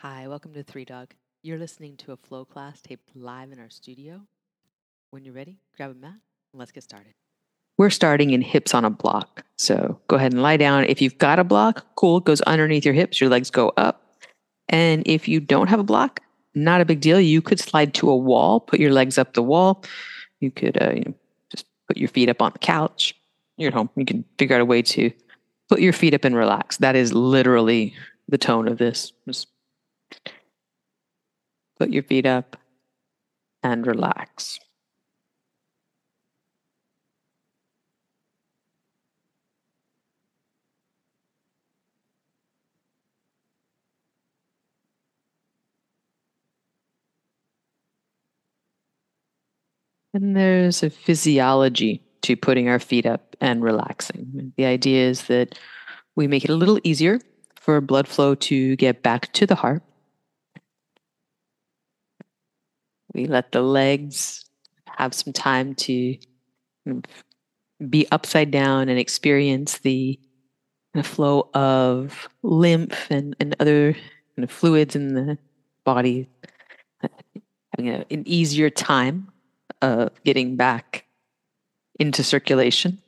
Hi, welcome to Three Dog. You're listening to a flow class taped live in our studio. When you're ready, grab a mat and let's get started. We're starting in hips on a block. So go ahead and lie down. If you've got a block, cool, it goes underneath your hips, your legs go up. And if you don't have a block, not a big deal. You could slide to a wall, put your legs up the wall. You could uh, you know, just put your feet up on the couch. You're at home. You can figure out a way to put your feet up and relax. That is literally the tone of this. Just put your feet up and relax. And there's a physiology to putting our feet up and relaxing. The idea is that we make it a little easier for blood flow to get back to the heart. We let the legs have some time to be upside down and experience the flow of lymph and, and other kind of fluids in the body, having a, an easier time of getting back into circulation.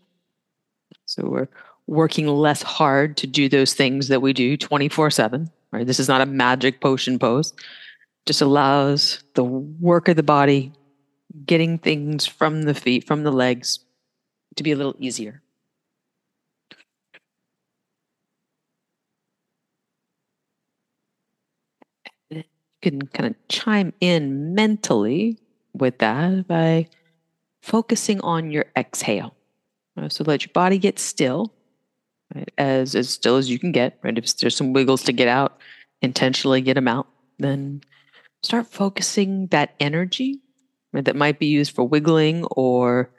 So we're working less hard to do those things that we do 24 7. Right? This is not a magic potion pose. Just allows the work of the body, getting things from the feet, from the legs, to be a little easier. You can kind of chime in mentally with that by focusing on your exhale. Uh, so let your body get still, right? as as still as you can get. Right, if there's some wiggles to get out, intentionally get them out. Then start focusing that energy that might be used for wiggling or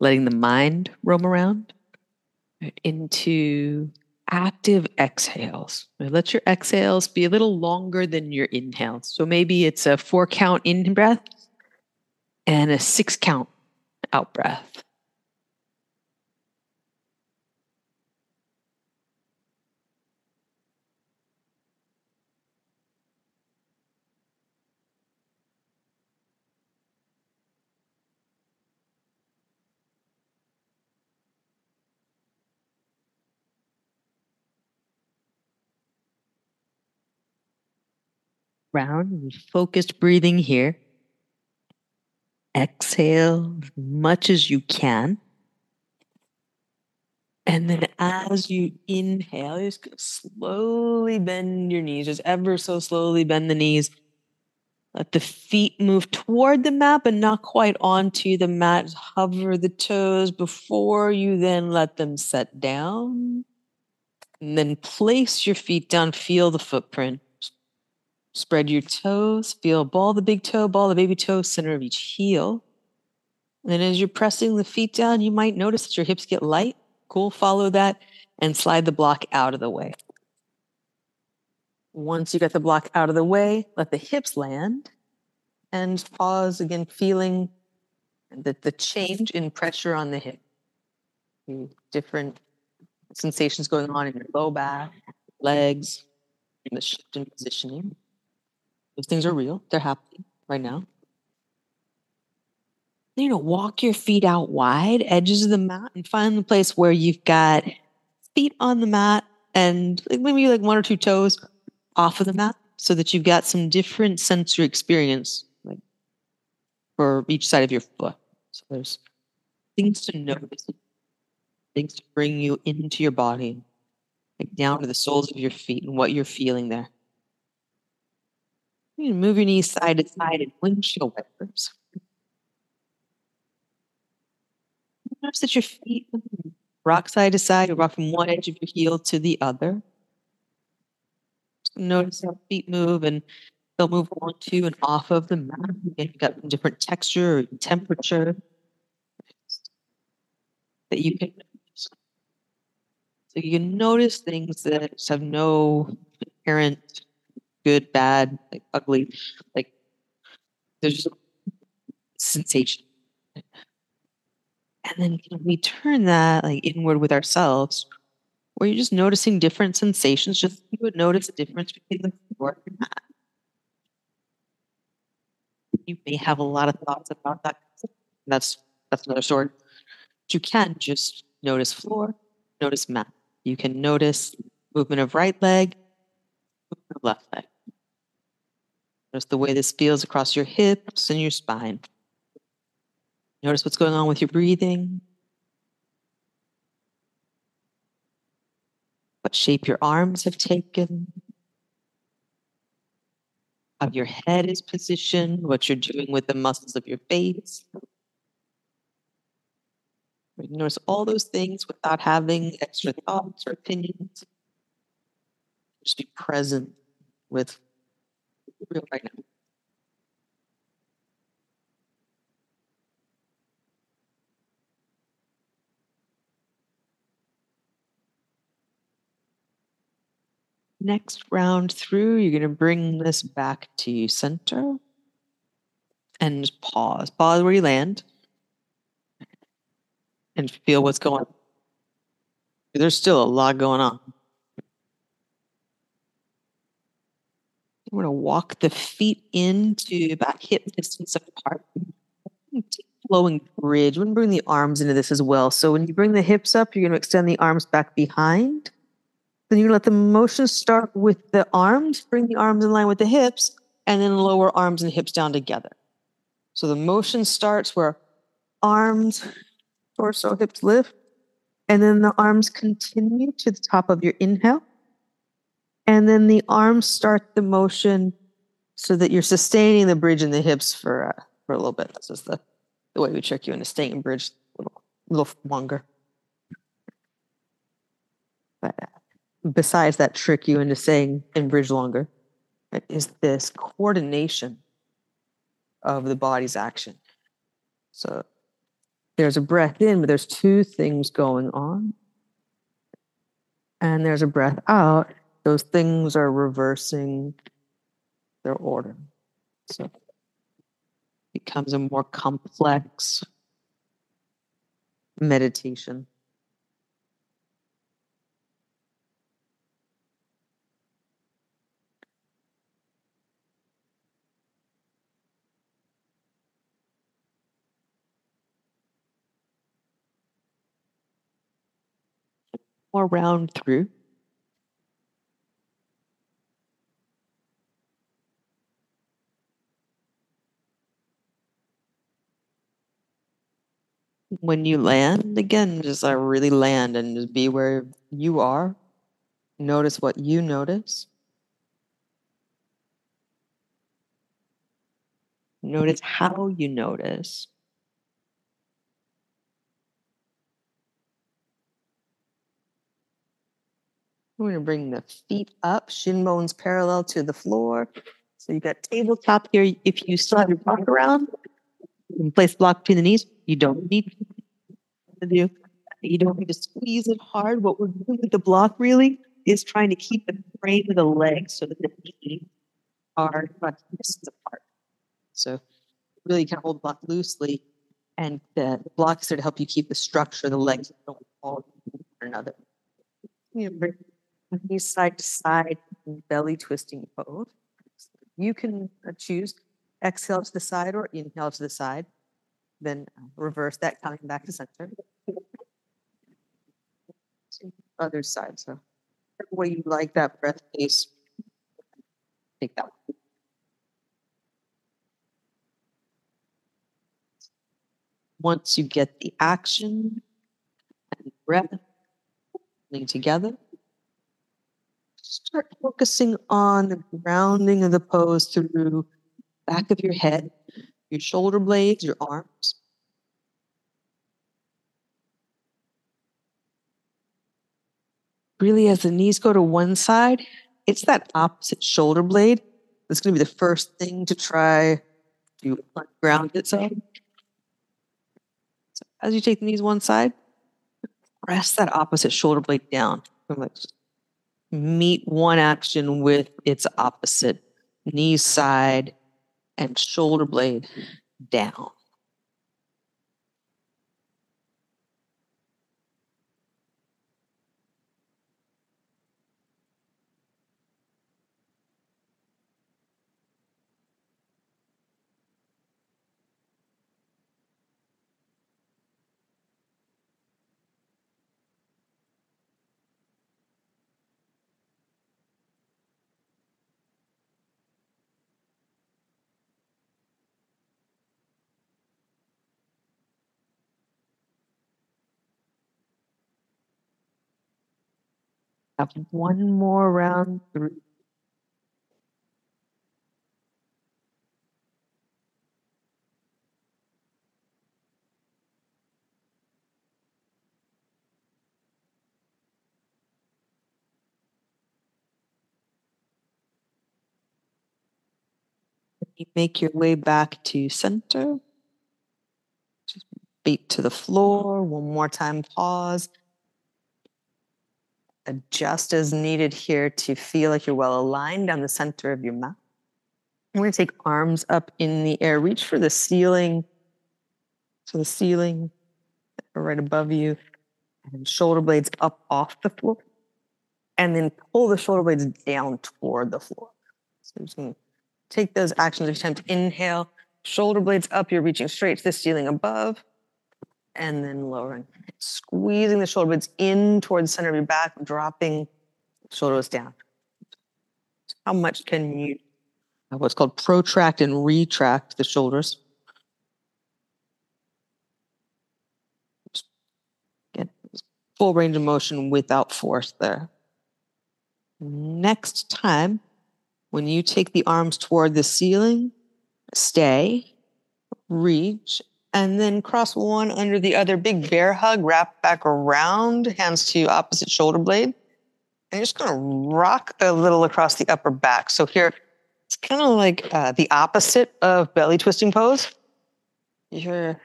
letting the mind roam around into active exhales. Let your exhales be a little longer than your inhales. So maybe it's a four count in breath and a six count out breath. Round focused breathing here exhale as much as you can. And then as you inhale, you just slowly bend your knees, just ever so slowly bend the knees. Let the feet move toward the mat, but not quite onto the mat. Hover the toes before you then let them set down. And then place your feet down, feel the footprint. Spread your toes, feel ball the big toe, ball the baby toe, center of each heel. And as you're pressing the feet down, you might notice that your hips get light. Cool, follow that and slide the block out of the way. Once you get the block out of the way, let the hips land and pause again, feeling the, the change in pressure on the hip. Different sensations going on in your low back, legs, the shift in positioning. Those things are real. They're happening right now. You know, walk your feet out wide, edges of the mat, and find the place where you've got feet on the mat and maybe like one or two toes off of the mat so that you've got some different sensory experience like for each side of your foot. So there's things to notice, things to bring you into your body, like down to the soles of your feet and what you're feeling there. You can move your knees side to side and windshield wipers. Notice that your feet rock side to side, or rock from one edge of your heel to the other. Notice how feet move and they'll move onto and off of the mat. And you've got different texture or temperature that you can notice. So you can notice things that have no inherent good, bad, like ugly, like there's just sensation. And then can we turn that like inward with ourselves, where you're just noticing different sensations. Just you would notice a difference between the floor and mat. you may have a lot of thoughts about that. That's that's another story. But you can just notice floor, notice mat. You can notice movement of right leg, movement of left leg. Notice the way this feels across your hips and your spine. Notice what's going on with your breathing. What shape your arms have taken. How your head is positioned, what you're doing with the muscles of your face. Notice all those things without having extra thoughts or opinions. Just be present with real right now. Next round through, you're going to bring this back to center and pause. Pause where you land and feel what's going on. There's still a lot going on. I'm going to walk the feet into about hip distance apart. Flowing bridge. We're going to bring the arms into this as well. So when you bring the hips up, you're going to extend the arms back behind. Then to let the motion start with the arms, bring the arms in line with the hips, and then lower arms and hips down together. So the motion starts where arms, torso, hips lift, and then the arms continue to the top of your inhale. And then the arms start the motion so that you're sustaining the bridge in the hips for uh, for a little bit. This is the, the way we trick you into staying in bridge a little, little longer. But uh, besides that trick you into staying in bridge longer, is this coordination of the body's action. So there's a breath in, but there's two things going on. And there's a breath out those things are reversing their order. So it becomes a more complex meditation. More round through. When you land again just like really land and just be where you are. Notice what you notice. Notice how you notice. We're going to bring the feet up shin bones parallel to the floor. So you've got tabletop here. If you still have your block around you can place block between the knees you don't need do. You don't need to squeeze it hard. What we're doing with the block really is trying to keep the frame of the leg so that the knees are not distance apart. So really you can hold the block loosely and the block is there to help you keep the structure of the legs don't fall one another. You know, bring knees side to side, belly twisting pose. You can uh, choose exhale to the side or inhale to the side then reverse that coming back to center. Other side, so whatever way you like that breath pace, take that one. Once you get the action and breath together, start focusing on the grounding of the pose through back of your head, your shoulder blades, your arms. Really, as the knees go to one side, it's that opposite shoulder blade that's going to be the first thing to try to ground itself. So as you take the knees one side, press that opposite shoulder blade down. Meet one action with its opposite knee side and shoulder blade down. Have one more round through. You make your way back to center. Just feet to the floor. One more time, pause. Adjust as needed here to feel like you're well aligned down the center of your mat. We're going to take arms up in the air. Reach for the ceiling. So the ceiling right above you, and shoulder blades up off the floor. And then pull the shoulder blades down toward the floor. So just going to take those actions. If you Attempt to inhale, shoulder blades up. You're reaching straight to the ceiling above and then lowering. Squeezing the shoulder blades in towards the center of your back, dropping shoulders down. How much can you, uh, what's called protract and retract the shoulders? Get full range of motion without force there. Next time, when you take the arms toward the ceiling, stay, reach, and then cross one under the other. Big bear hug, wrap back around, hands to opposite shoulder blade. And you're just going to rock a little across the upper back. So here, it's kind of like uh, the opposite of belly twisting pose. You're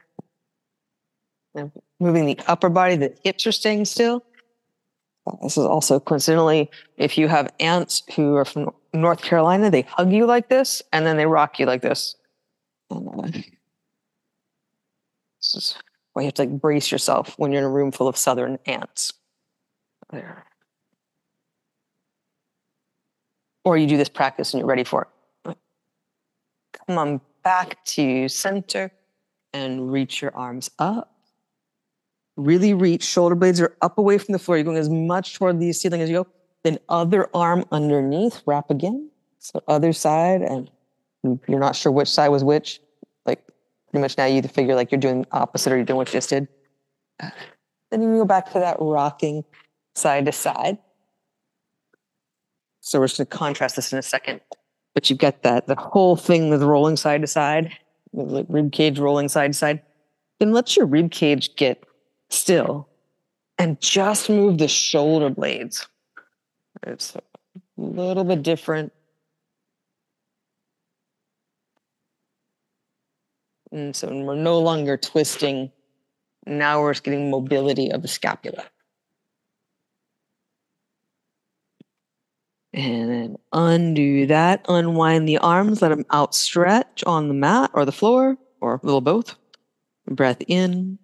moving the upper body, the hips are staying still. This is also coincidentally, if you have aunts who are from North Carolina, they hug you like this and then they rock you like this. This is why you have to like brace yourself when you're in a room full of southern aunts. There. Or you do this practice and you're ready for it. Come on back to center and reach your arms up. Really reach, shoulder blades are up away from the floor. You're going as much toward the ceiling as you go. Then other arm underneath, wrap again. So other side, and you're not sure which side was which. Pretty much now you either figure like you're doing opposite or you're doing what you just did. Then you go back to that rocking side to side. So we're just going to contrast this in a second. But you get that the whole thing with rolling side to side, like rib cage rolling side to side. Then let your rib cage get still and just move the shoulder blades. It's a little bit different. And so we're no longer twisting. Now we're getting mobility of the scapula. And then undo that. Unwind the arms, let them outstretch on the mat or the floor or a little both. Breath in.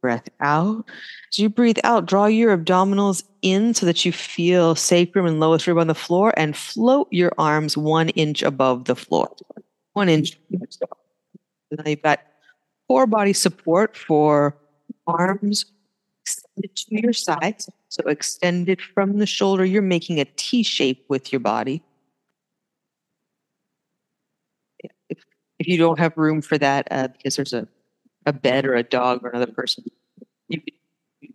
Breath out. As you breathe out, draw your abdominals in so that you feel sacrum and lowest rib on the floor and float your arms one inch above the floor one inch. Now you've got core body support for arms extended to your sides. So extended from the shoulder, you're making a T shape with your body. If, if you don't have room for that, uh, because there's a, a bed or a dog or another person, you can,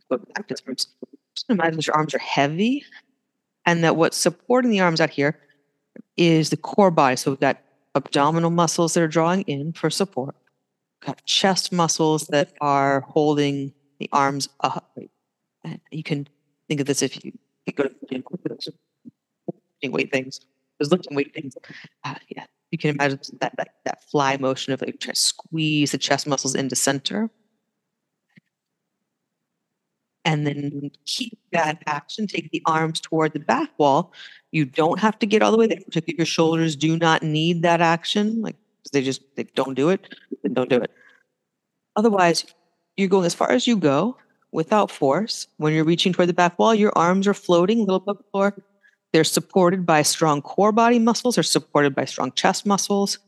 go back to Just imagine that your arms are heavy and that what's supporting the arms out here is the core body. So we've got abdominal muscles that are drawing in for support. Got chest muscles that are holding the arms up. You can think of this if you, you go to lifting weight things. There's lifting weight things. Uh, yeah, you can imagine that, that that fly motion of like trying to squeeze the chest muscles into center. And then keep that action. Take the arms toward the back wall you don't have to get all the way there, particularly your shoulders do not need that action. Like they just they don't do it, then don't do it. Otherwise, you're going as far as you go without force. When you're reaching toward the back wall, your arms are floating a little the floor. They're supported by strong core body muscles or supported by strong chest muscles.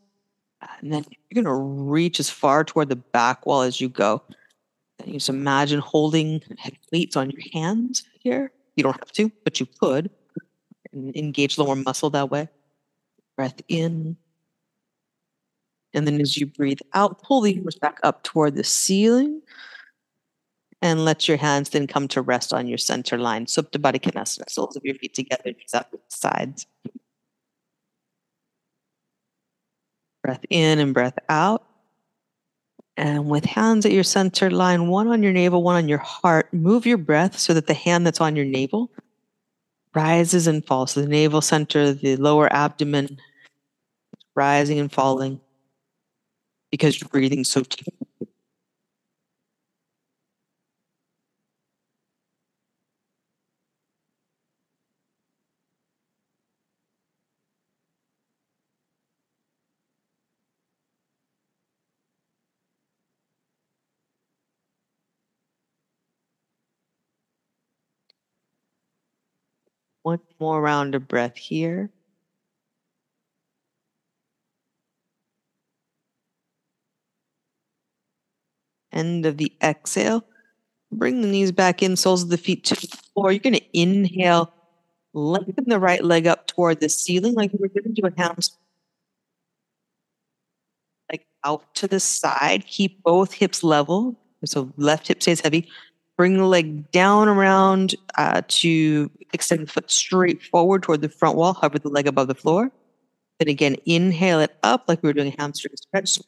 And then you're going to reach as far toward the back wall as you go. And you just imagine holding weights on your hands here. You don't have to, but you could and engage more muscle that way. Breath in. And then as you breathe out, pull the arms back up toward the ceiling. And let your hands then come to rest on your center line. Supta Baddha Konasana, soles of your feet together, knees the sides. Breath in and breath out. And with hands at your center line, one on your navel, one on your heart, move your breath so that the hand that's on your navel rises and falls. So the navel center, the lower abdomen, rising and falling because you're breathing so deep. One more round of breath here. End of the exhale. Bring the knees back in, soles of the feet to the floor. You're going to inhale, lengthen the right leg up toward the ceiling like we're going to do a hamstring. Like out to the side. Keep both hips level. So left hip stays heavy. Bring the leg down around uh, to extend the foot straight forward toward the front wall. Hover the leg above the floor. Then again, inhale it up like we were doing hamstring stretch.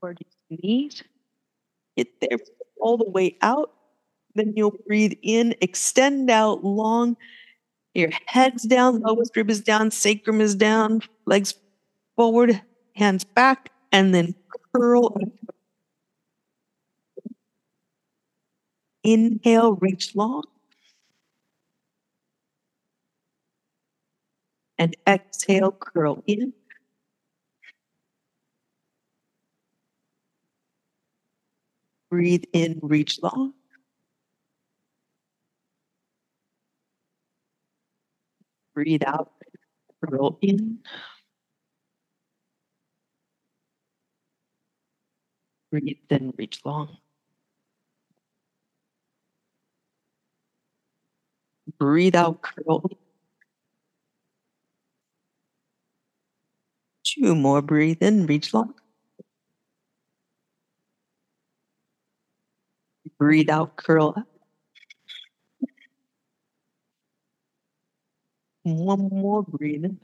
Toward your knees. Get there all the way out. Then you'll breathe in, extend out long. Your head's down, lowest rib is down, sacrum is down, legs forward, hands back, and then curl. Inhale, reach long. And exhale, curl in. Breathe in, reach long. Breathe out, roll in. Breathe in, reach long. Breathe out, curl. Two more, breathe in, reach long. Breathe out, curl up. One more, breathe in.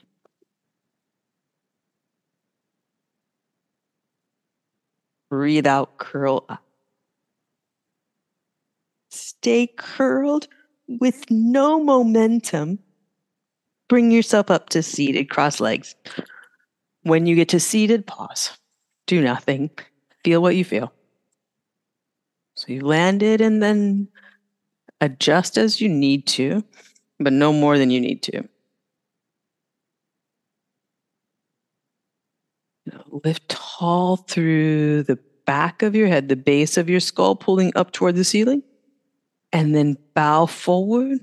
Breathe out, curl up. Stay curled with no momentum. Bring yourself up to seated, cross legs. When you get to seated, pause. Do nothing. Feel what you feel. So you landed and then adjust as you need to, but no more than you need to. Lift tall through the back of your head, the base of your skull, pulling up toward the ceiling. And then bow forward,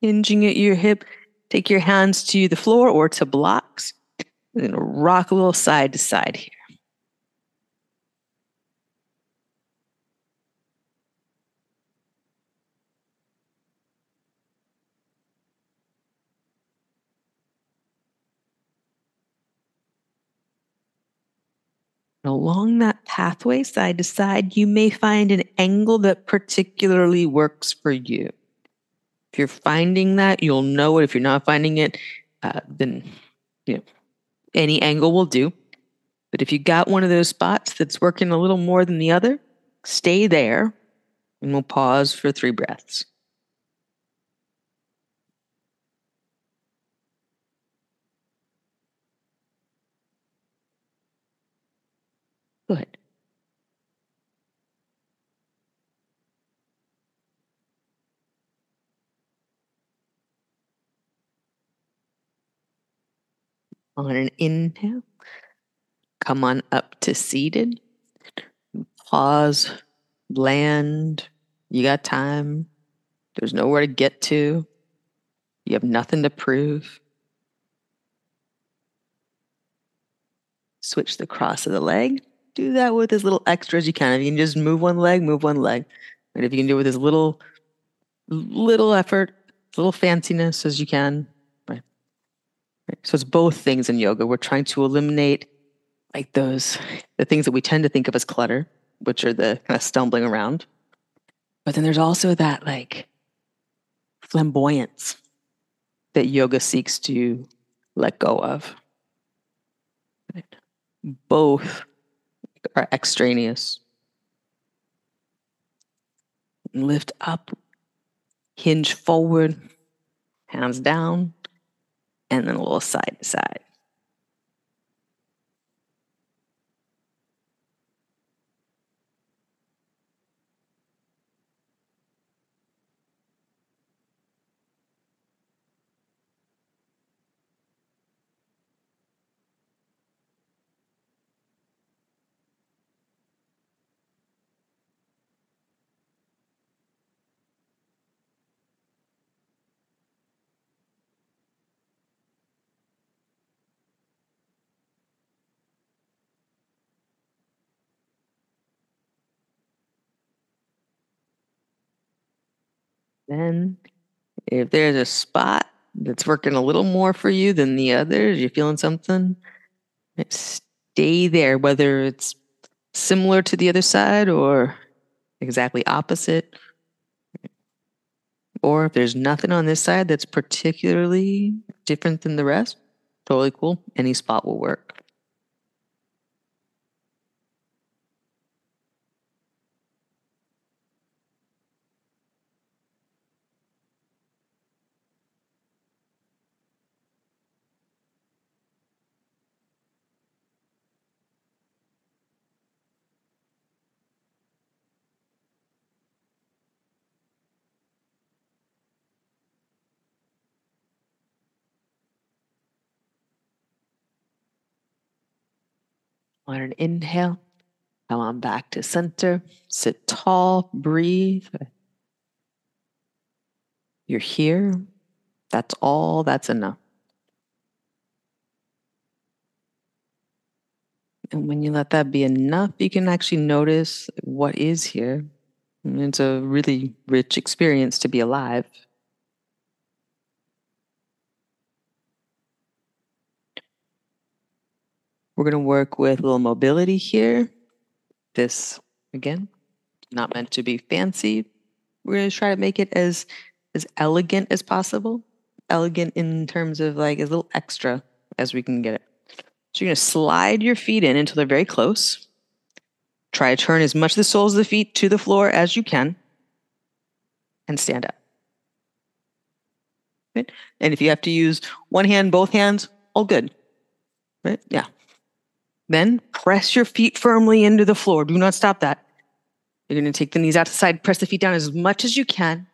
hinging at your hip. Take your hands to the floor or to blocks. And rock a little side to side here. Along that pathway, side to side, you may find an angle that particularly works for you. If you're finding that, you'll know it. If you're not finding it, uh, then you know any angle will do. But if you got one of those spots that's working a little more than the other, stay there, and we'll pause for three breaths. Good. On an inhale, come on up to seated. Pause, land. You got time. There's nowhere to get to. You have nothing to prove. Switch the cross of the leg do that with as little extra as you can. If you can just move one leg, move one leg. And if you can do it with as little, little effort, little fanciness as you can, right? right? So it's both things in yoga. We're trying to eliminate like those, the things that we tend to think of as clutter, which are the kind of stumbling around. But then there's also that like flamboyance that yoga seeks to let go of. Both are extraneous. Lift up, hinge forward, hands down, and then a little side to side. Then, if there's a spot that's working a little more for you than the others, you're feeling something, stay there, whether it's similar to the other side or exactly opposite. Or if there's nothing on this side that's particularly different than the rest, totally cool. Any spot will work. On an inhale, Come on back to center. Sit tall, breathe. You're here. That's all that's enough. And when you let that be enough, you can actually notice what is here. It's a really rich experience to be alive. We're going to work with a little mobility here. This, again, not meant to be fancy. We're going to try to make it as as elegant as possible. Elegant in terms of like a little extra as we can get it. So you're going to slide your feet in until they're very close. Try to turn as much of the soles of the feet to the floor as you can and stand up. Right? And if you have to use one hand, both hands, all good. Right? Yeah. Then press your feet firmly into the floor. Do not stop that. You're going to take the knees out to the side, press the feet down as much as you can,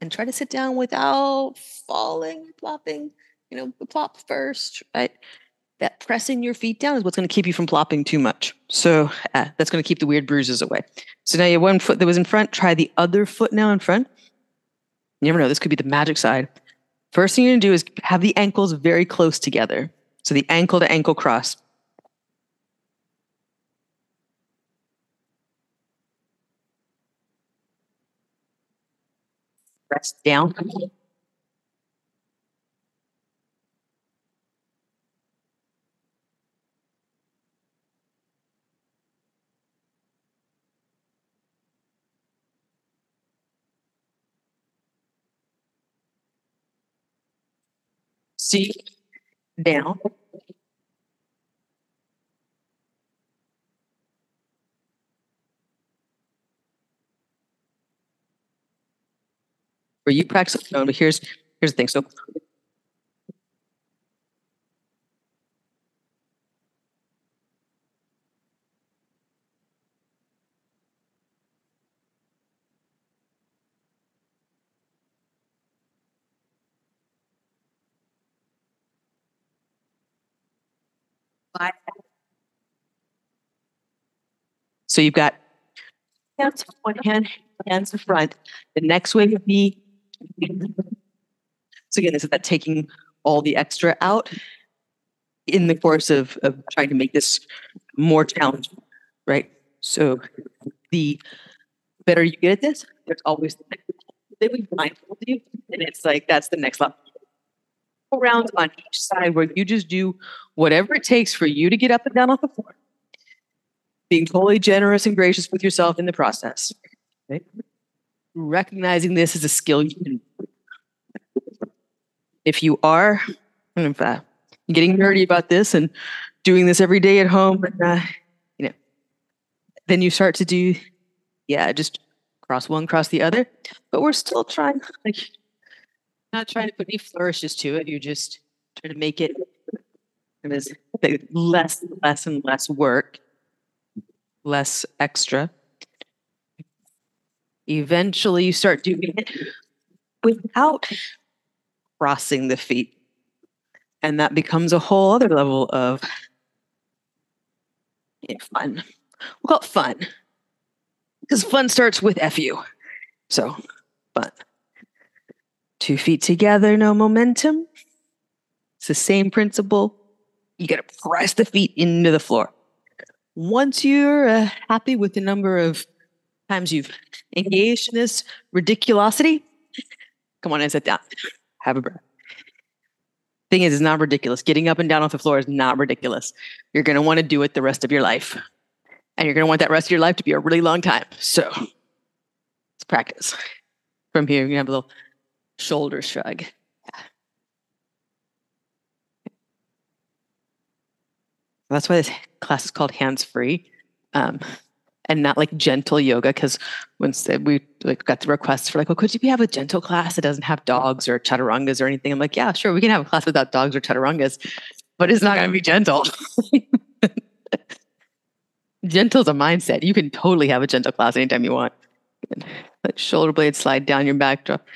and try to sit down without falling, plopping. You know, plop first, right? That pressing your feet down is what's going to keep you from plopping too much. So uh, that's going to keep the weird bruises away. So now you have one foot that was in front. Try the other foot now in front. You never know. This could be the magic side. First thing you're going to do is have the ankles very close together. So the ankle to ankle cross. Press down. See down. Where you practice alone. But here's here's the thing. So So you've got hands one hand, hands in front. The next way would be so again, this is that taking all the extra out in the course of, of trying to make this more challenging, right? So the better you get at this, there's always they will blindfold you, and it's like that's the next level. Around on each side where you just do whatever it takes for you to get up and down off the floor. Being totally generous and gracious with yourself in the process. Okay? Recognizing this as a skill you can if you are uh, getting nerdy about this and doing this every day at home uh, you know then you start to do yeah just cross one cross the other. But we're still trying like not trying to put any flourishes to it. You just try to make it less less and less work less extra Eventually, you start doing it without crossing the feet. And that becomes a whole other level of yeah, fun. We'll call it fun. Because fun starts with FU. So, fun. Two feet together, no momentum. It's the same principle. You got to press the feet into the floor. Once you're uh, happy with the number of times you've engaged in this ridiculosity, come on and sit down. Have a breath. Thing is, it's not ridiculous. Getting up and down off the floor is not ridiculous. You're going to want to do it the rest of your life. And you're going to want that rest of your life to be a really long time. So let's practice. From here, you have a little shoulder shrug. That's why this class is called hands free. Um, and not like gentle yoga because once we like got the requests for like well could you have a gentle class that doesn't have dogs or chaturangas or anything? I'm like yeah sure we can have a class without dogs or chaturangas but it's not going to be gentle. Gentle is a mindset. You can totally have a gentle class anytime you want. Let shoulder blades slide down your back drop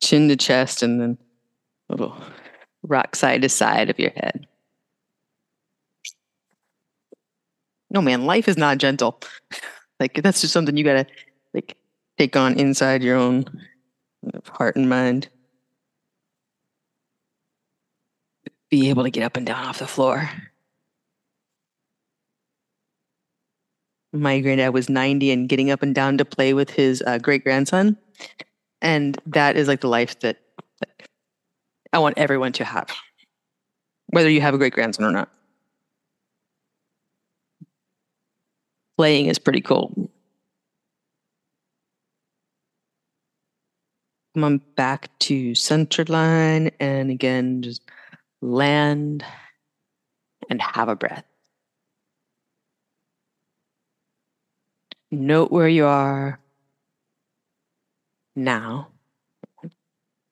chin to chest and then little rock side to side of your head No man, life is not gentle. like that's just something you gotta like take on inside your own heart and mind. Be able to get up and down off the floor. My granddad was 90 and getting up and down to play with his uh, great grandson. And that is like the life that, that I want everyone to have, whether you have a great grandson or not. Playing is pretty cool. Come on back to center line and again, just land and have a breath. Note where you are now.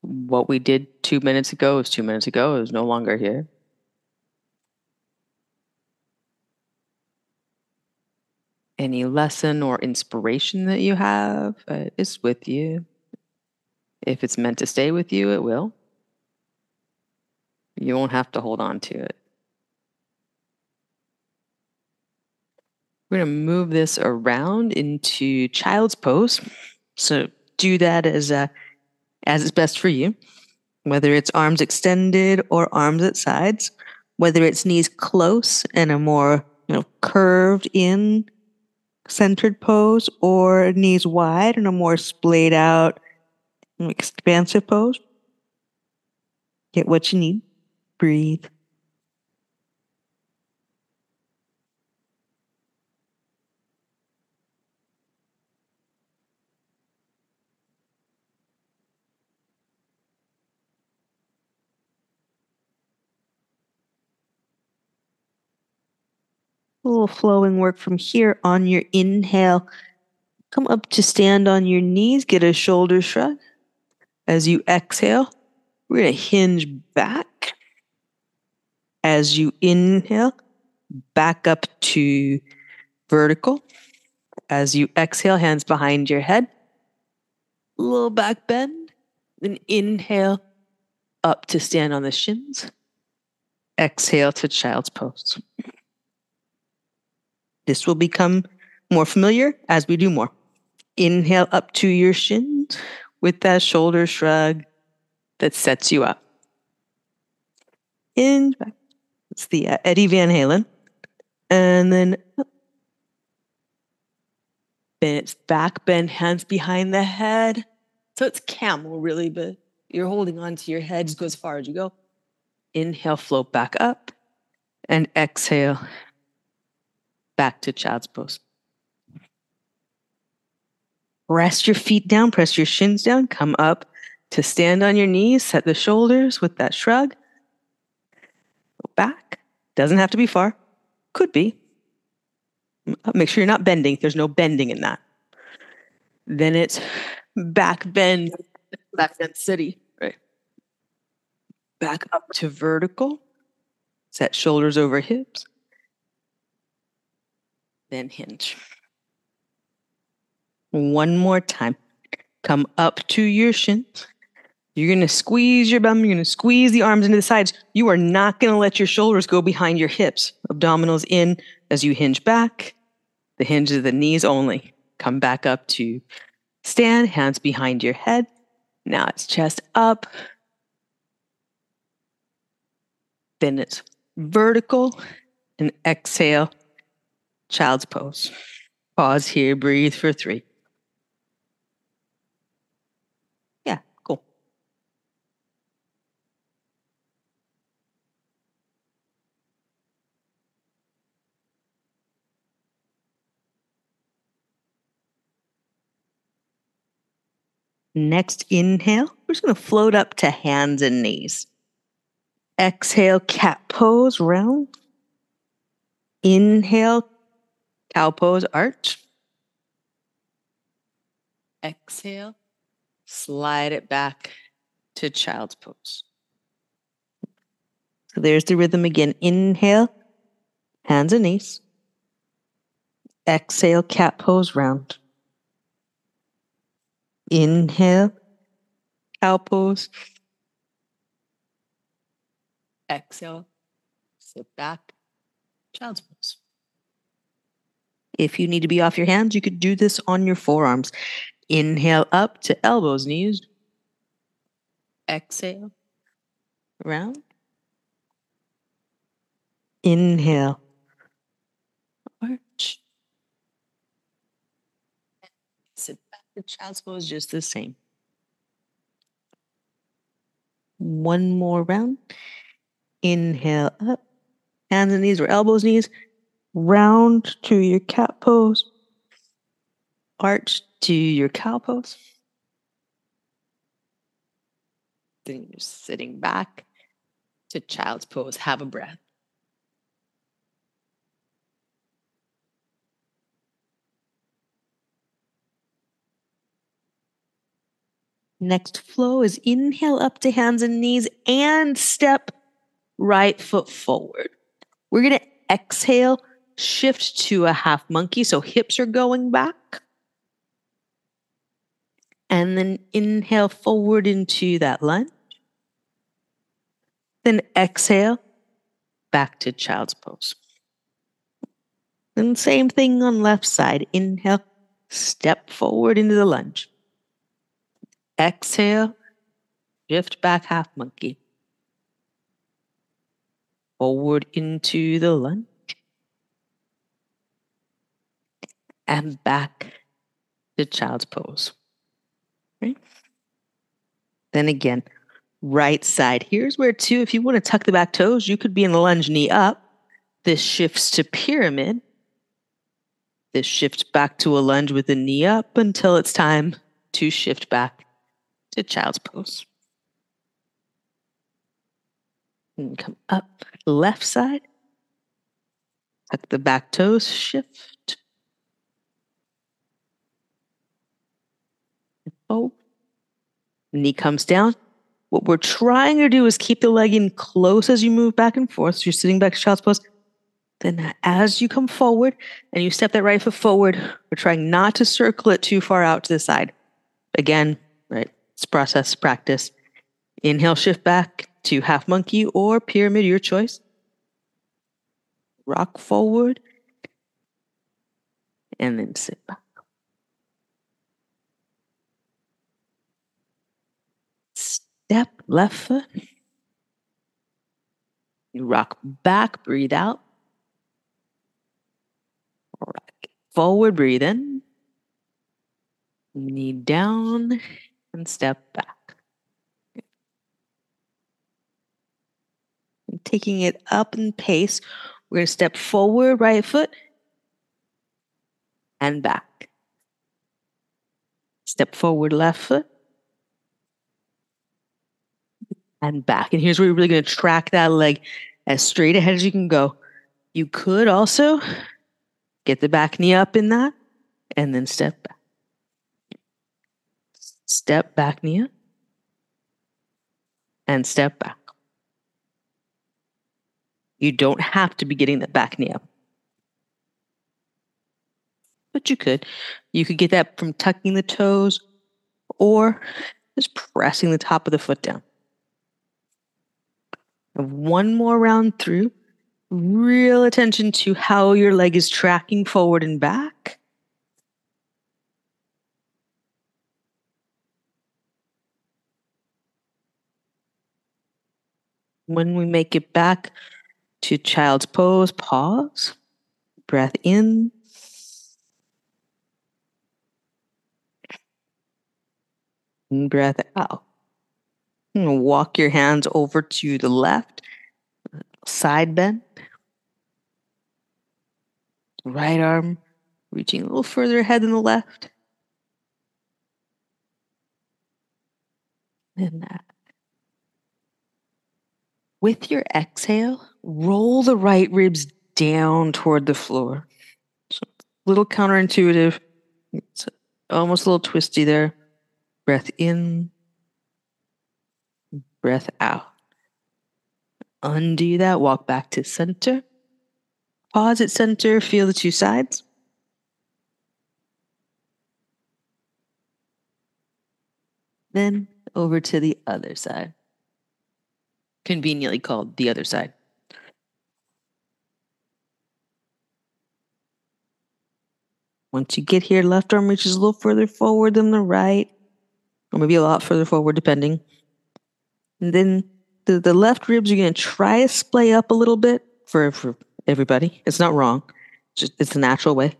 What we did two minutes ago is two minutes ago, is no longer here. Any lesson or inspiration that you have uh, is with you. If it's meant to stay with you, it will. You won't have to hold on to it. We're going to move this around into child's pose. So do that as uh, as is best for you, whether it's arms extended or arms at sides, whether it's knees close and a more you know curved in centered pose, or knees wide and a more splayed out expansive pose. Get what you need. Breathe. Little flowing work from here on your inhale. Come up to stand on your knees, get a shoulder shrug. As you exhale, we're going to hinge back. As you inhale, back up to vertical. As you exhale, hands behind your head. Little back bend. Then inhale up to stand on the shins. Exhale to child's pose. This will become more familiar as we do more. Inhale up to your shins with that shoulder shrug that sets you up. In back. It's the uh, Eddie Van Halen. And then it's back bend, hands behind the head. So it's camel, really, but you're holding on to your head, just go as far as you go. Inhale, float back up, and exhale, back to child's pose. Rest your feet down, press your shins down, come up to stand on your knees, set the shoulders with that shrug. Go back. Doesn't have to be far. Could be. Uh, make sure you're not bending. There's no bending in that. Then it's back bend, back bend city, right? Back up to vertical. Set shoulders over hips then hinge. One more time. Come up to your shins. You're going to squeeze your bum. You're going to squeeze the arms into the sides. You are not going to let your shoulders go behind your hips. Abdominals in as you hinge back. The hinge of the knees only. Come back up to stand, hands behind your head. Now it's chest up. Then it's vertical and exhale Child's pose. Pause here, breathe for three. Yeah, cool. Next inhale, we're just going to float up to hands and knees. Exhale, cat pose, round. Inhale, Cow pose, arch. Exhale, slide it back to child's pose. So there's the rhythm again. Inhale, hands and knees. Exhale, cat pose round. Inhale, cow pose. Exhale, sit back, child's pose. If you need to be off your hands, you could do this on your forearms. Inhale up to elbows, knees. Exhale, round. Inhale, arch. Sit back to child's pose, just the same. One more round. Inhale up, hands and knees or elbows, knees. Round to your cat pose. Arch to your cow pose. Then you're sitting back to child's pose. Have a breath. Next flow is inhale up to hands and knees and step right foot forward. We're going to exhale, shift to a half monkey. So hips are going back. And then inhale forward into that lunge. Then exhale back to child's pose. And same thing on left side. Inhale, step forward into the lunge. Exhale, shift back half monkey. Forward into the lunge. And back to child's pose. Right? Then again, right side. Here's where, too, if you want to tuck the back toes, you could be in the lunge knee up. This shifts to pyramid. This shifts back to a lunge with the knee up until it's time to shift back to child's pose. And come up left side. Tuck the back toes, shift. Oh. Knee comes down. What we're trying to do is keep the leg in close as you move back and forth. So you're sitting back to child's pose. Then as you come forward and you step that right foot forward, we're trying not to circle it too far out to the side. Again, right? It's process, practice. Inhale, shift back to half monkey or pyramid, your choice. Rock forward and then sit back. Step left foot. You rock back, breathe out. Rock forward, breathe in. Knee down and step back. And taking it up in pace, we're going to step forward, right foot, and back. Step forward, left foot, and back. And here's where you're really going to track that leg as straight ahead as you can go. You could also get the back knee up in that and then step back step back knee and step back. You don't have to be getting the back knee up. But you could. You could get that from tucking the toes or just pressing the top of the foot down. One more round through. Real attention to how your leg is tracking forward and back. When we make it back to child's pose, pause, breath in. Breath out. Walk your hands over to the left, side bend. Right arm reaching a little further ahead than the left. And that. With your exhale, roll the right ribs down toward the floor. So a little counterintuitive. It's almost a little twisty there. Breath in, breath out. Undo that, walk back to center. Pause at center, feel the two sides. Then over to the other side conveniently called the other side. Once you get here, left arm reaches a little further forward than the right, or maybe a lot further forward, depending. And then the, the left ribs, you're going to try to splay up a little bit for, for everybody. It's not wrong, it's, just, it's the natural way.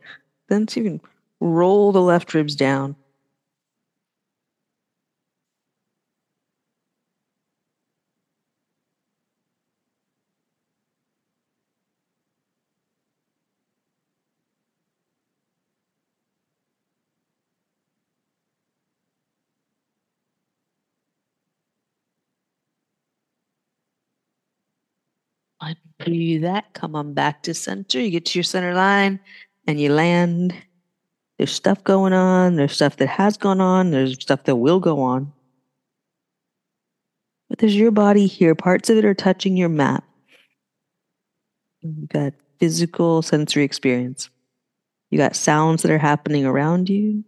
Then so you can roll the left ribs down. Do that, come on back to center. You get to your center line and you land. There's stuff going on. There's stuff that has gone on. There's stuff that will go on. But there's your body here. Parts of it are touching your mat. You got physical sensory experience. You got sounds that are happening around you.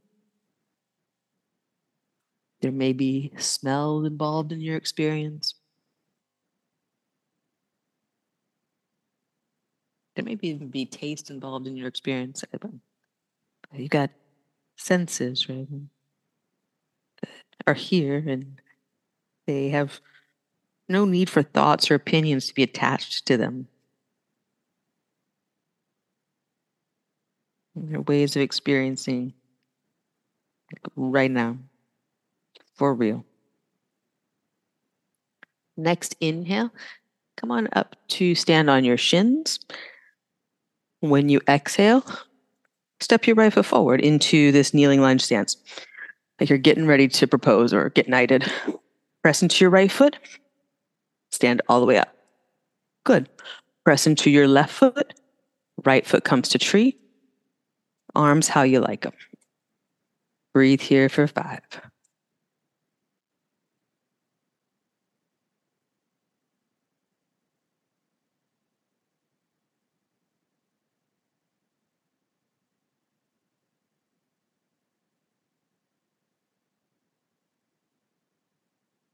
There may be smells involved in your experience. There may even be taste involved in your experience. You got senses, right? Are here and they have no need for thoughts or opinions to be attached to them. They're ways of experiencing right now, for real. Next inhale, come on up to stand on your shins. When you exhale, step your right foot forward into this kneeling lunge stance. Like you're getting ready to propose or get knighted. Press into your right foot, stand all the way up. Good. Press into your left foot, right foot comes to tree, arms how you like them. Breathe here for five.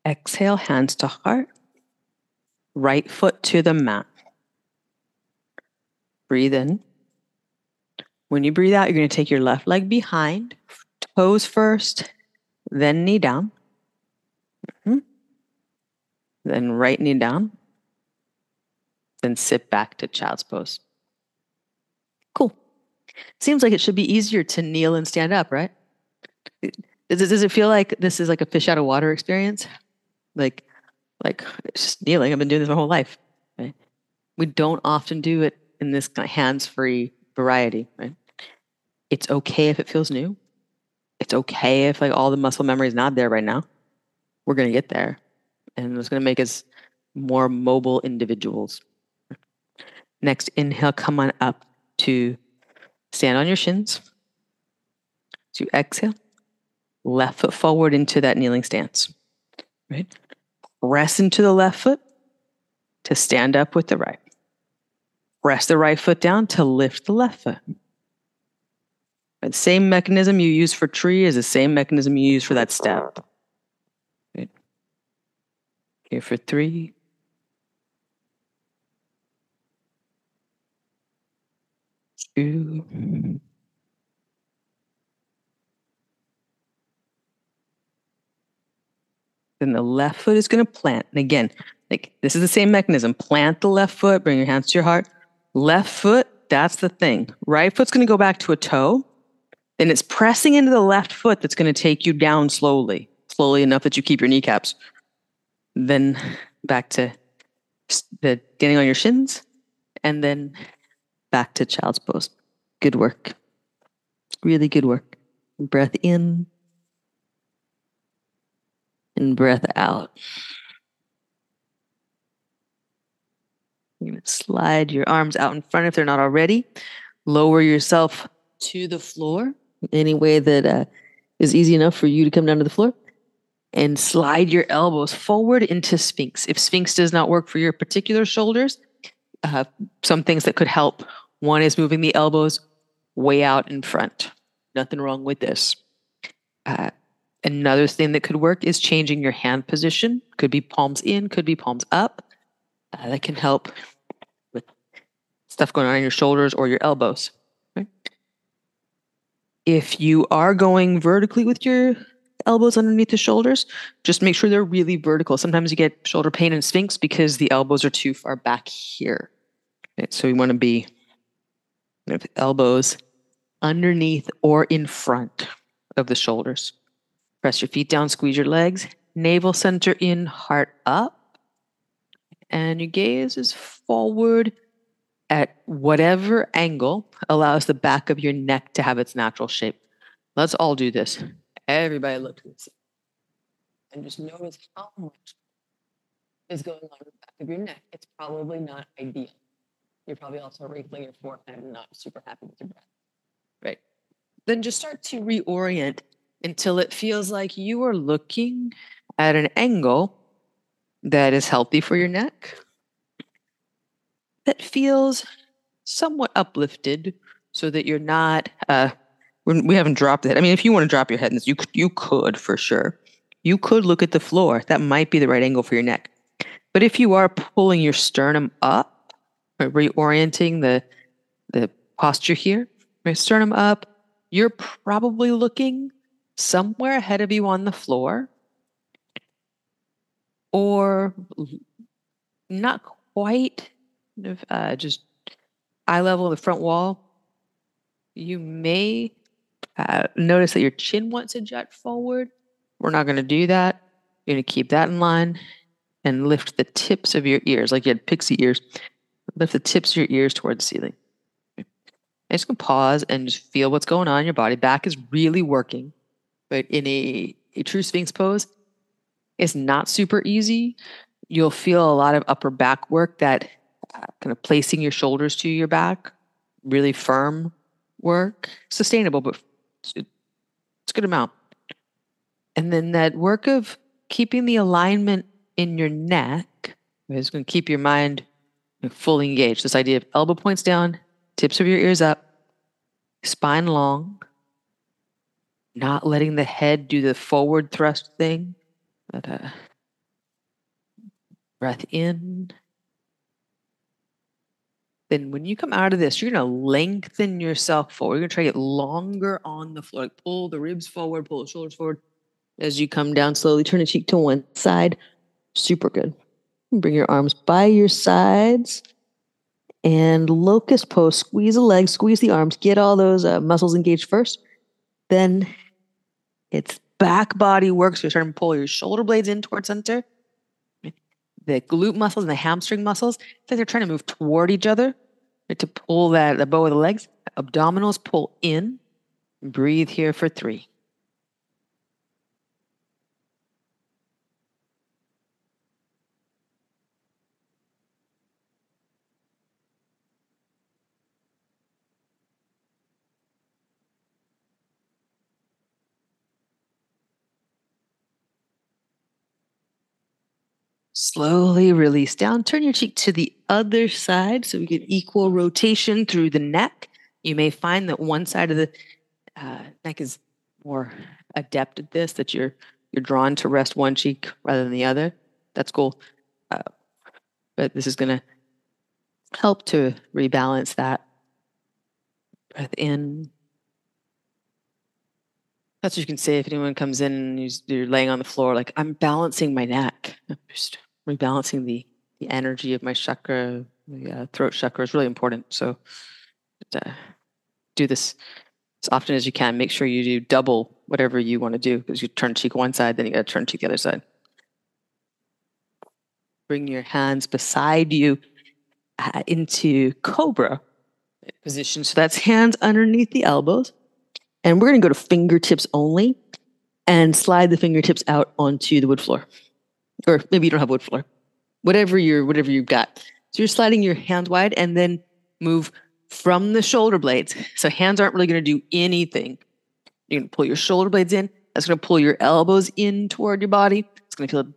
Exhale, hands to heart. Right foot to the mat. Breathe in. When you breathe out, you're going to take your left leg behind, toes first, then knee down. Mm-hmm. Then right knee down. Then sit back to child's pose. Cool. Seems like it should be easier to kneel and stand up, right? Does it, does it feel like this is like a fish out of water experience? Like, like it's just kneeling. I've been doing this my whole life. Right? We don't often do it in this kind of hands-free variety. Right? It's okay if it feels new. It's okay if like all the muscle memory is not there right now. We're gonna get there, and it's gonna make us more mobile individuals. Next, inhale, come on up to stand on your shins. You exhale, left foot forward into that kneeling stance. Right? Press into the left foot to stand up with the right. Rest the right foot down to lift the left foot. The same mechanism you use for tree is the same mechanism you use for that step. Good. Here for three. Two. Then the left foot is going to plant. And again, like this is the same mechanism. Plant the left foot, bring your hands to your heart. Left foot, that's the thing. Right foot's going to go back to a toe. Then it's pressing into the left foot that's going to take you down slowly, slowly enough that you keep your kneecaps. Then back to the getting on your shins, and then back to child's pose. Good work. Really good work. Breath in and breath out. You're slide your arms out in front if they're not already. Lower yourself to the floor any way that uh, is easy enough for you to come down to the floor. And slide your elbows forward into Sphinx. If Sphinx does not work for your particular shoulders, uh, some things that could help. One is moving the elbows way out in front. Nothing wrong with this. Uh, Another thing that could work is changing your hand position. Could be palms in, could be palms up. Uh, that can help with stuff going on in your shoulders or your elbows. Right? If you are going vertically with your elbows underneath the shoulders, just make sure they're really vertical. Sometimes you get shoulder pain in Sphinx because the elbows are too far back here. Okay, so you want to be elbows underneath or in front of the shoulders. Press your feet down, squeeze your legs, navel center in, heart up. And your gaze is forward at whatever angle allows the back of your neck to have its natural shape. Let's all do this. Everybody look to this. And just notice how much is going on the back of your neck. It's probably not ideal. You're probably also wrinkling your forehead and not super happy with your breath. Right. Then just start to reorient until it feels like you are looking at an angle that is healthy for your neck, that feels somewhat uplifted so that you're not uh, we haven't dropped it. I mean, if you want to drop your head, in this, you you could for sure. You could look at the floor. That might be the right angle for your neck. But if you are pulling your sternum up, or reorienting the the posture here, sternum up, you're probably looking somewhere ahead of you on the floor, or not quite uh, just eye level of the front wall, you may uh, notice that your chin wants to jut forward. We're not going to do that. You're going to keep that in line and lift the tips of your ears, like you had pixie ears. Lift the tips of your ears toward the ceiling. I'm just to pause and just feel what's going on in your body. Back is really working, but in a, a true Sphinx pose, it's not super easy. You'll feel a lot of upper back work that uh, kind of placing your shoulders to your back, really firm work, sustainable, but it's a good amount. And then that work of keeping the alignment in your neck is going to keep your mind fully engaged. This idea of elbow points down, tips of your ears up, spine long, not letting the head do the forward thrust thing. But, uh, breath in then when you come out of this, you're going to lengthen yourself forward. You're going to try to get longer on the floor. Like pull the ribs forward, pull the shoulders forward as you come down slowly. Turn a cheek to one side. Super good. Bring your arms by your sides and locust pose. Squeeze the legs, squeeze the arms, get all those uh, muscles engaged first. Then it's back body work. So you're starting to pull your shoulder blades in towards center the glute muscles and the hamstring muscles, it's like they're trying to move toward each other right, to pull that the bow of the legs. Abdominals pull in. Breathe here for three. Slowly release down. Turn your cheek to the other side so we get equal rotation through the neck. You may find that one side of the uh, neck is more adept at this, that you're you're drawn to rest one cheek rather than the other. That's cool. Uh, but this is going to help to rebalance that. Breath in. That's what you can say if anyone comes in and you're laying on the floor, like, I'm balancing my neck. Just rebalancing the the energy of my chakra, the uh, throat chakra is really important. So uh, do this as often as you can. Make sure you do double whatever you want to do because you turn cheek one side, then you got to turn cheek the other side. Bring your hands beside you uh, into cobra position. So that's hands underneath the elbows. And we're going to go to fingertips only and slide the fingertips out onto the wood floor or maybe you don't have wood floor, whatever you're, whatever you've got. So you're sliding your hands wide and then move from the shoulder blades. So hands aren't really going to do anything. You're going to pull your shoulder blades in. That's going to pull your elbows in toward your body. It's going to feel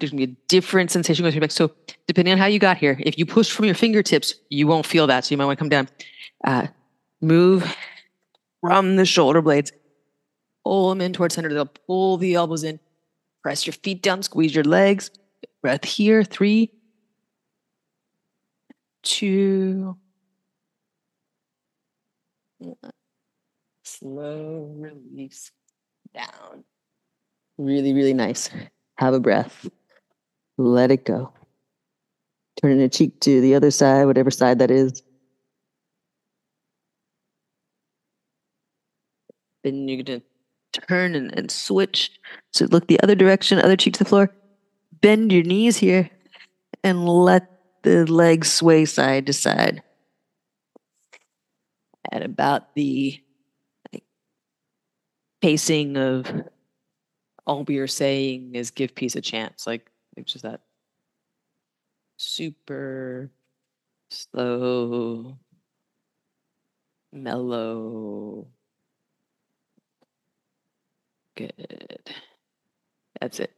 there's going to be a different sensation going through your back. So depending on how you got here, if you push from your fingertips, you won't feel that. So you might want to come down. Uh, move from the shoulder blades. Pull them in towards center. They'll pull the elbows in. Press your feet down, squeeze your legs. Breath here. Three, two, one. slow release down. Really, really nice. Have a breath. Let it go. Turning a cheek to the other side, whatever side that is. Then you're going to turn and, and switch. So look the other direction, other cheek to the floor. Bend your knees here and let the legs sway side to side. At about the like, pacing of all we are saying is give peace a chance. Like, it's just that super slow, mellow. Good. That's it.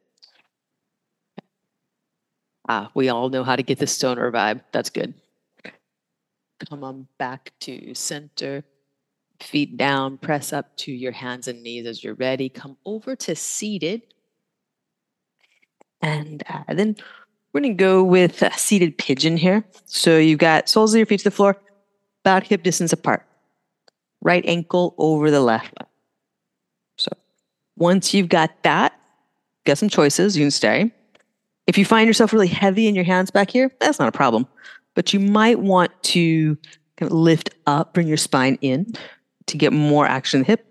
Ah, we all know how to get the stoner vibe. That's good. Come on back to center. Feet down, press up to your hands and knees as you're ready. Come over to seated. And uh, then we're going to go with seated pigeon here. So you've got soles of your feet to the floor, about hip distance apart. Right ankle over the left once you've got that, got some choices. You can stay. If you find yourself really heavy in your hands back here, that's not a problem. But you might want to kind of lift up, bring your spine in to get more action in the hip.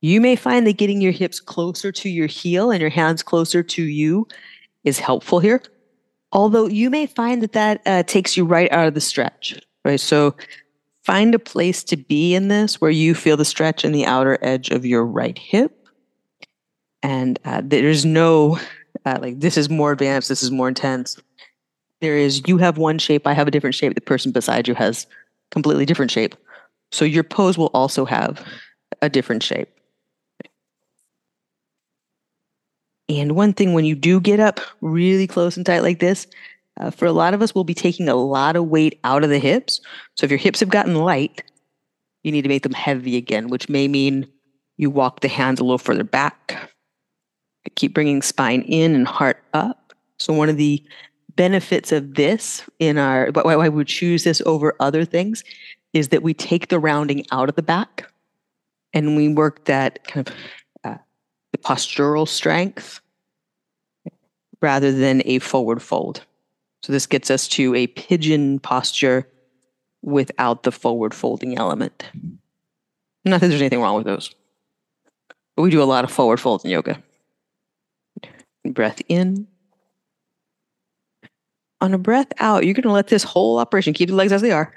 You may find that getting your hips closer to your heel and your hands closer to you is helpful here. Although you may find that that uh, takes you right out of the stretch, right? So find a place to be in this where you feel the stretch in the outer edge of your right hip. And uh, there's no uh, like this is more advanced, this is more intense. There is you have one shape, I have a different shape. The person beside you has completely different shape. So your pose will also have a different shape. And one thing when you do get up really close and tight like this, uh, for a lot of us, we'll be taking a lot of weight out of the hips. So if your hips have gotten light, you need to make them heavy again, which may mean you walk the hands a little further back. Keep bringing spine in and heart up. So one of the benefits of this in our why we choose this over other things is that we take the rounding out of the back and we work that kind of uh, the postural strength rather than a forward fold. So this gets us to a pigeon posture without the forward folding element. Not that there's anything wrong with those. But we do a lot of forward folds in yoga. Breath in. On a breath out, you're going to let this whole operation keep the legs as they are,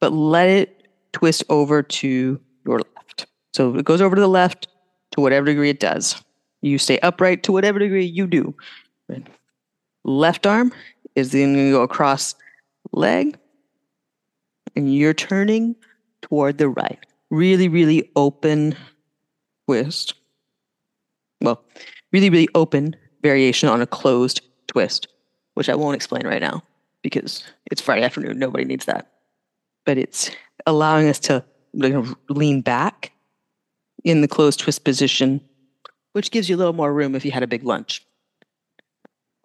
but let it twist over to your left. So it goes over to the left to whatever degree it does. You stay upright to whatever degree you do. Left arm is then going to go across leg, and you're turning toward the right. Really, really open twist. Well, really, really open variation on a closed twist, which I won't explain right now because it's Friday afternoon. Nobody needs that. But it's allowing us to lean back in the closed twist position, which gives you a little more room if you had a big lunch.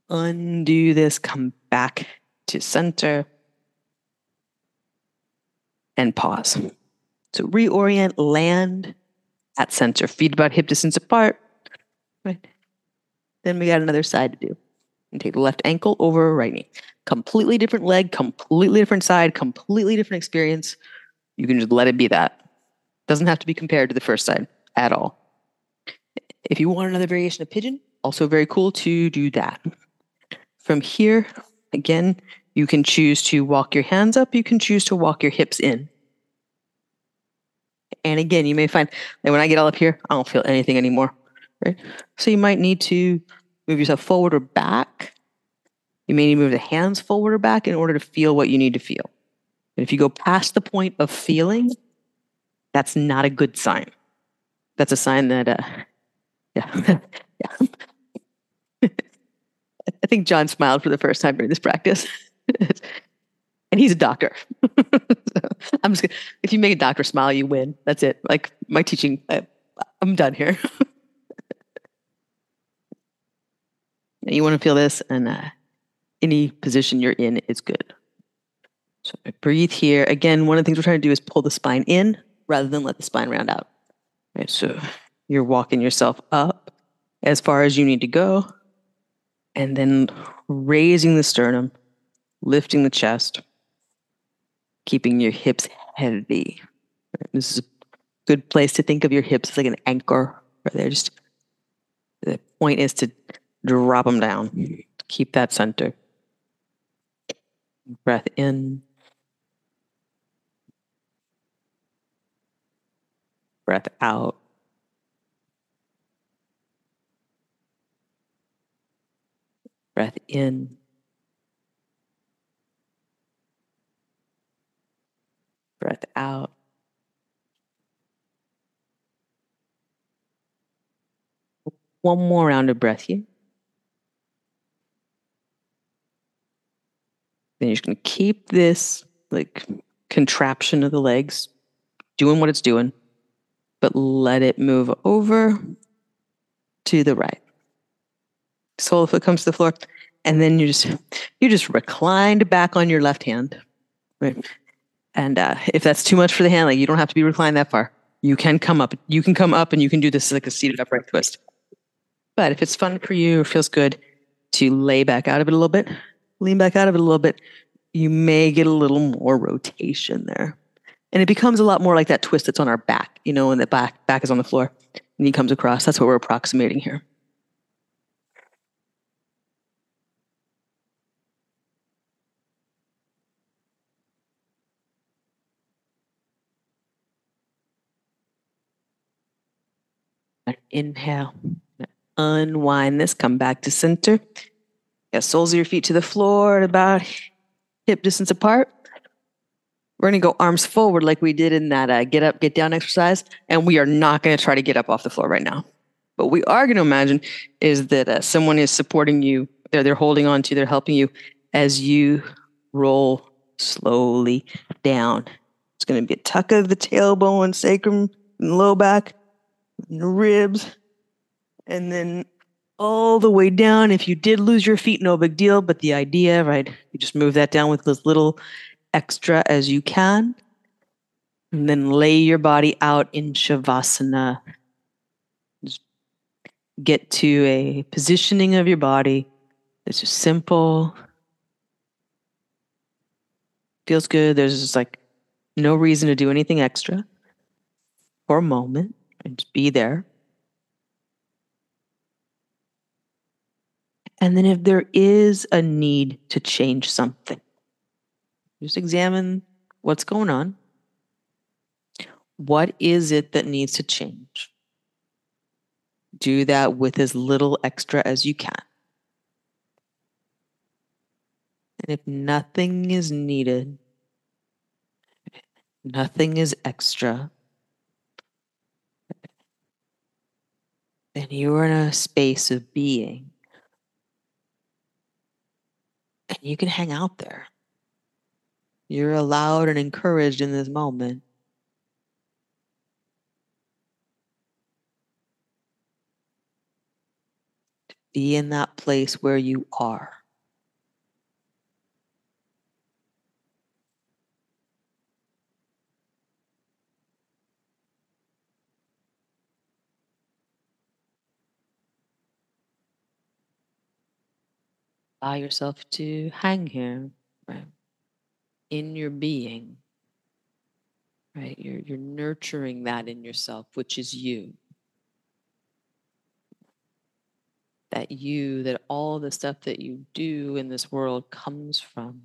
Undo this, come back to center, and pause. So reorient, land at center, feet about hip distance apart. Right. Then we got another side to do. And take the left ankle over right knee. Completely different leg, completely different side, completely different experience. You can just let it be that. Doesn't have to be compared to the first side at all. If you want another variation of pigeon, also very cool to do that. From here, again, you can choose to walk your hands up, you can choose to walk your hips in. And again, you may find that when I get all up here, I don't feel anything anymore right? So you might need to move yourself forward or back. You may need to move the hands forward or back in order to feel what you need to feel. And if you go past the point of feeling, that's not a good sign. That's a sign that, uh, yeah, yeah. I think John smiled for the first time during this practice. and he's a doctor. so I'm just gonna, if you make a doctor smile, you win. That's it. Like my teaching, I, I'm done here. You want to feel this, and uh, any position you're in is good. So breathe here. Again, one of the things we're trying to do is pull the spine in rather than let the spine round out. Right, so you're walking yourself up as far as you need to go, and then raising the sternum, lifting the chest, keeping your hips heavy. This is a good place to think of your hips as like an anchor. Right there, just the point is to drop them down. Keep that center. Breath in. Breath out. Breath in. Breath out. One more round of breath here. Then you're just going to keep this like contraption of the legs doing what it's doing, but let it move over to the right. Sole foot comes to the floor, and then you just you just reclined back on your left hand, right? And uh, if that's too much for the hand, like you don't have to be reclined that far. You can come up. You can come up, and you can do this like a seated upright twist. But if it's fun for you or feels good to lay back out of it a little bit, lean back out of it a little bit, you may get a little more rotation there. And it becomes a lot more like that twist that's on our back, you know, and the back back is on the floor and he comes across. That's what we're approximating here. Inhale, unwind this, come back to center. Yeah, soles of your feet to the floor at about hip distance apart. We're going to go arms forward like we did in that uh, get up, get down exercise. And we are not going to try to get up off the floor right now. What we are going to imagine is that uh, someone is supporting you, they're, they're holding on to, they're helping you as you roll slowly down. It's going to be a tuck of the tailbone, sacrum, and low back, and ribs, and then all the way down. If you did lose your feet, no big deal. But the idea, right, you just move that down with as little extra as you can. And then lay your body out in Shavasana. Just get to a positioning of your body that's just simple. Feels good. There's just like no reason to do anything extra for a moment and just be there. And then if there is a need to change something, just examine what's going on. What is it that needs to change? Do that with as little extra as you can. And if nothing is needed, nothing is extra, then you're in a space of being and you can hang out there. You're allowed and encouraged in this moment. Be in that place where you are. Allow yourself to hang here, right? In your being, right? You're, you're nurturing that in yourself, which is you. That you, that all the stuff that you do in this world comes from.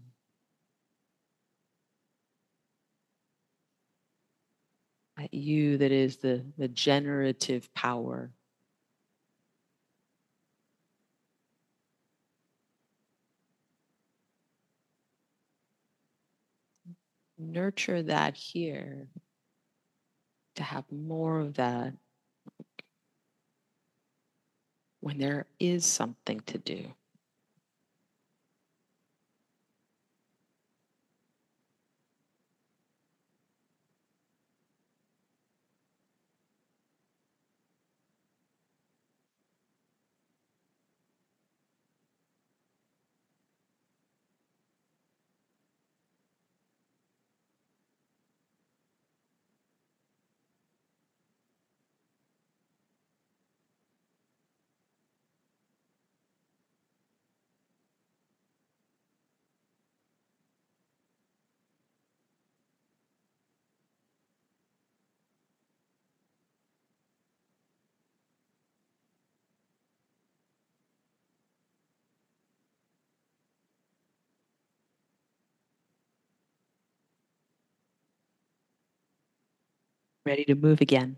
That you, that is the, the generative power nurture that here to have more of that when there is something to do. Ready to move again.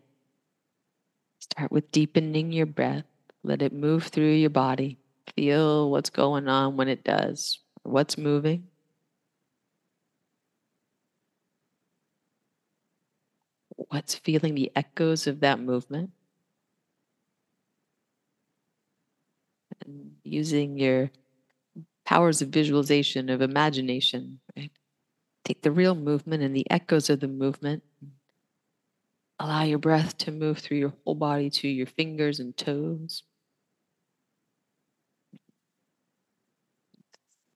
Start with deepening your breath. Let it move through your body. Feel what's going on when it does, what's moving. What's feeling the echoes of that movement? And using your powers of visualization, of imagination, right? Take the real movement and the echoes of the movement. Allow your breath to move through your whole body to your fingers and toes.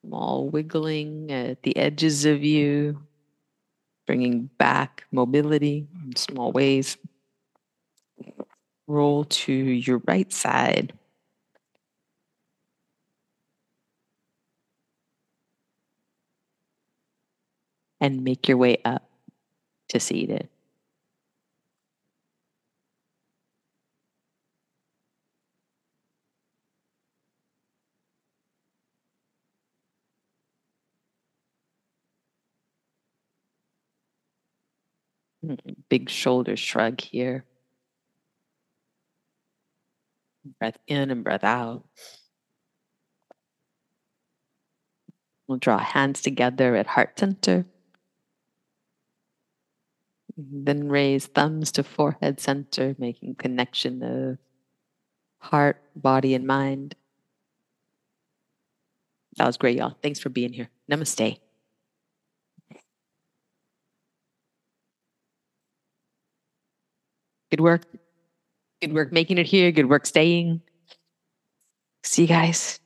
Small wiggling at the edges of you, bringing back mobility in small ways. Roll to your right side. And make your way up to seated. Mm, big shoulder shrug here. Breath in and breath out. We'll draw hands together at heart center. Mm-hmm. Then raise thumbs to forehead center, making connection of heart, body, and mind. That was great, y'all. Thanks for being here. Namaste. Good work. Good work making it here. Good work staying. See you guys.